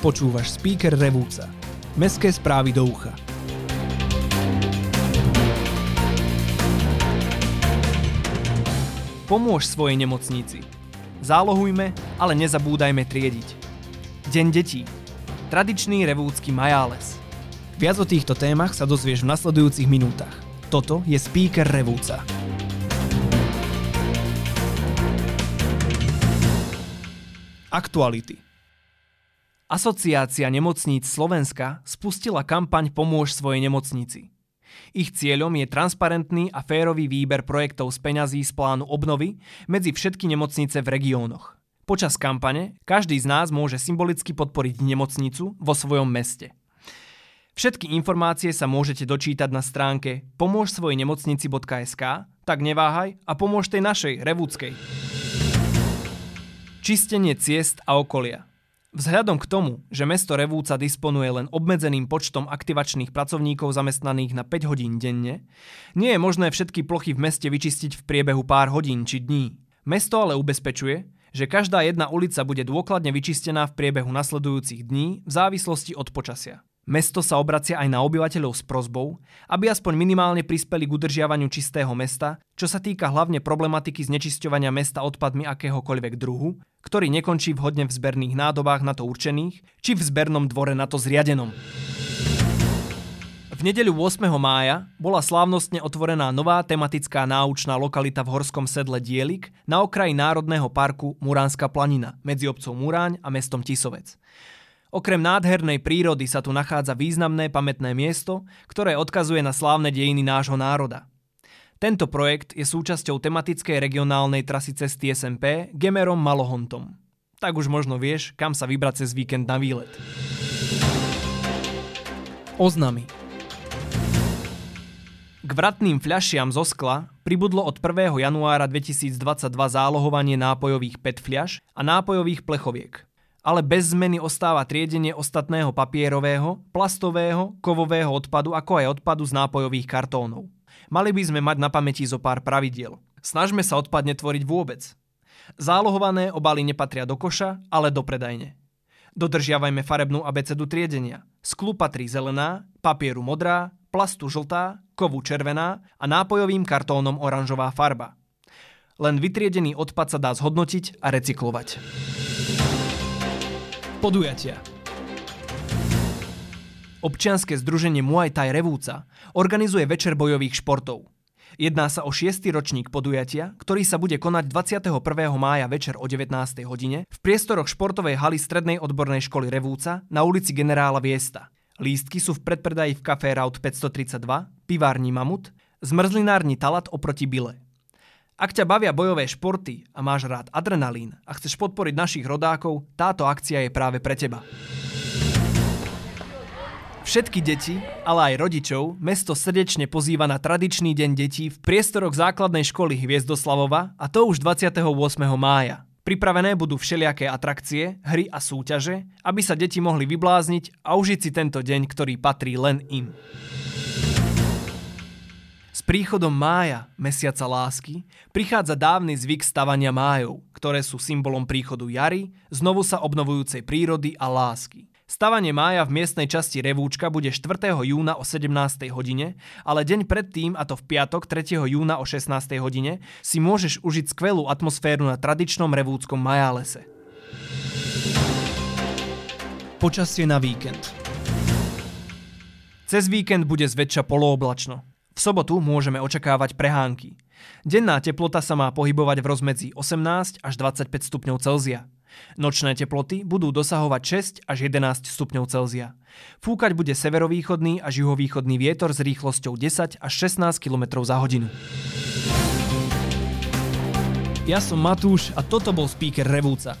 Počúvaš speaker Revúca. Mestské správy do ucha. Pomôž svojej nemocnici. Zálohujme, ale nezabúdajme triediť. Deň detí. Tradičný revúcky majáles. Viac o týchto témach sa dozvieš v nasledujúcich minútach. Toto je speaker Revúca. Aktuality. Asociácia nemocníc Slovenska spustila kampaň Pomôž svojej nemocnici. Ich cieľom je transparentný a férový výber projektov z peňazí z plánu obnovy medzi všetky nemocnice v regiónoch. Počas kampane každý z nás môže symbolicky podporiť nemocnicu vo svojom meste. Všetky informácie sa môžete dočítať na stránke pomôžsvojnemocnici.sk, tak neváhaj a pomôž tej našej, revúckej. Čistenie ciest a okolia. Vzhľadom k tomu, že mesto Revúca disponuje len obmedzeným počtom aktivačných pracovníkov zamestnaných na 5 hodín denne, nie je možné všetky plochy v meste vyčistiť v priebehu pár hodín či dní. Mesto ale ubezpečuje, že každá jedna ulica bude dôkladne vyčistená v priebehu nasledujúcich dní v závislosti od počasia. Mesto sa obracia aj na obyvateľov s prozbou, aby aspoň minimálne prispeli k udržiavaniu čistého mesta, čo sa týka hlavne problematiky znečisťovania mesta odpadmi akéhokoľvek druhu, ktorý nekončí vhodne v zberných nádobách na to určených, či v zbernom dvore na to zriadenom. V nedeľu 8. mája bola slávnostne otvorená nová tematická náučná lokalita v horskom sedle Dielik na okraji Národného parku Muránska planina medzi obcov Muráň a mestom Tisovec. Okrem nádhernej prírody sa tu nachádza významné pamätné miesto, ktoré odkazuje na slávne dejiny nášho národa. Tento projekt je súčasťou tematickej regionálnej trasy cesty SMP Gemerom Malohontom. Tak už možno vieš, kam sa vybrať cez víkend na výlet. Oznamy K vratným fľašiam zo skla pribudlo od 1. januára 2022 zálohovanie nápojových PET fľaš a nápojových plechoviek – ale bez zmeny ostáva triedenie ostatného papierového, plastového, kovového odpadu, ako aj odpadu z nápojových kartónov. Mali by sme mať na pamäti zo pár pravidiel. Snažme sa odpad netvoriť vôbec. Zálohované obaly nepatria do koša, ale do predajne. Dodržiavajme farebnú abecedu triedenia. Sklu patrí zelená, papieru modrá, plastu žltá, kovu červená a nápojovým kartónom oranžová farba. Len vytriedený odpad sa dá zhodnotiť a recyklovať. Podujatia Občianske združenie Muay Thai Revúca organizuje večer bojových športov. Jedná sa o 6. ročník podujatia, ktorý sa bude konať 21. mája večer o 19. hodine v priestoroch športovej haly Strednej odbornej školy Revúca na ulici Generála Viesta. Lístky sú v predpredaji v kafé Raut 532, pivárni Mamut, zmrzlinárni Talat oproti Bile. Ak ťa bavia bojové športy a máš rád adrenalín a chceš podporiť našich rodákov, táto akcia je práve pre teba. Všetky deti, ale aj rodičov, mesto srdečne pozýva na tradičný deň detí v priestoroch základnej školy Hviezdoslavova a to už 28. mája. Pripravené budú všelijaké atrakcie, hry a súťaže, aby sa deti mohli vyblázniť a užiť si tento deň, ktorý patrí len im. S príchodom mája, mesiaca lásky, prichádza dávny zvyk stavania májov, ktoré sú symbolom príchodu jary, znovu sa obnovujúcej prírody a lásky. Stavanie mája v miestnej časti Revúčka bude 4. júna o 17. hodine, ale deň predtým, a to v piatok 3. júna o 16. hodine, si môžeš užiť skvelú atmosféru na tradičnom revúckom majálese. Počasie na víkend Cez víkend bude zväčša polooblačno. Sobotu môžeme očakávať prehánky. Denná teplota sa má pohybovať v rozmedzi 18 až 25 stupňov Celzia. Nočné teploty budú dosahovať 6 až 11 stupňov Celzia. Fúkať bude severovýchodný až juhovýchodný vietor s rýchlosťou 10 až 16 km za hodinu. Ja som Matúš a toto bol speaker Revúca.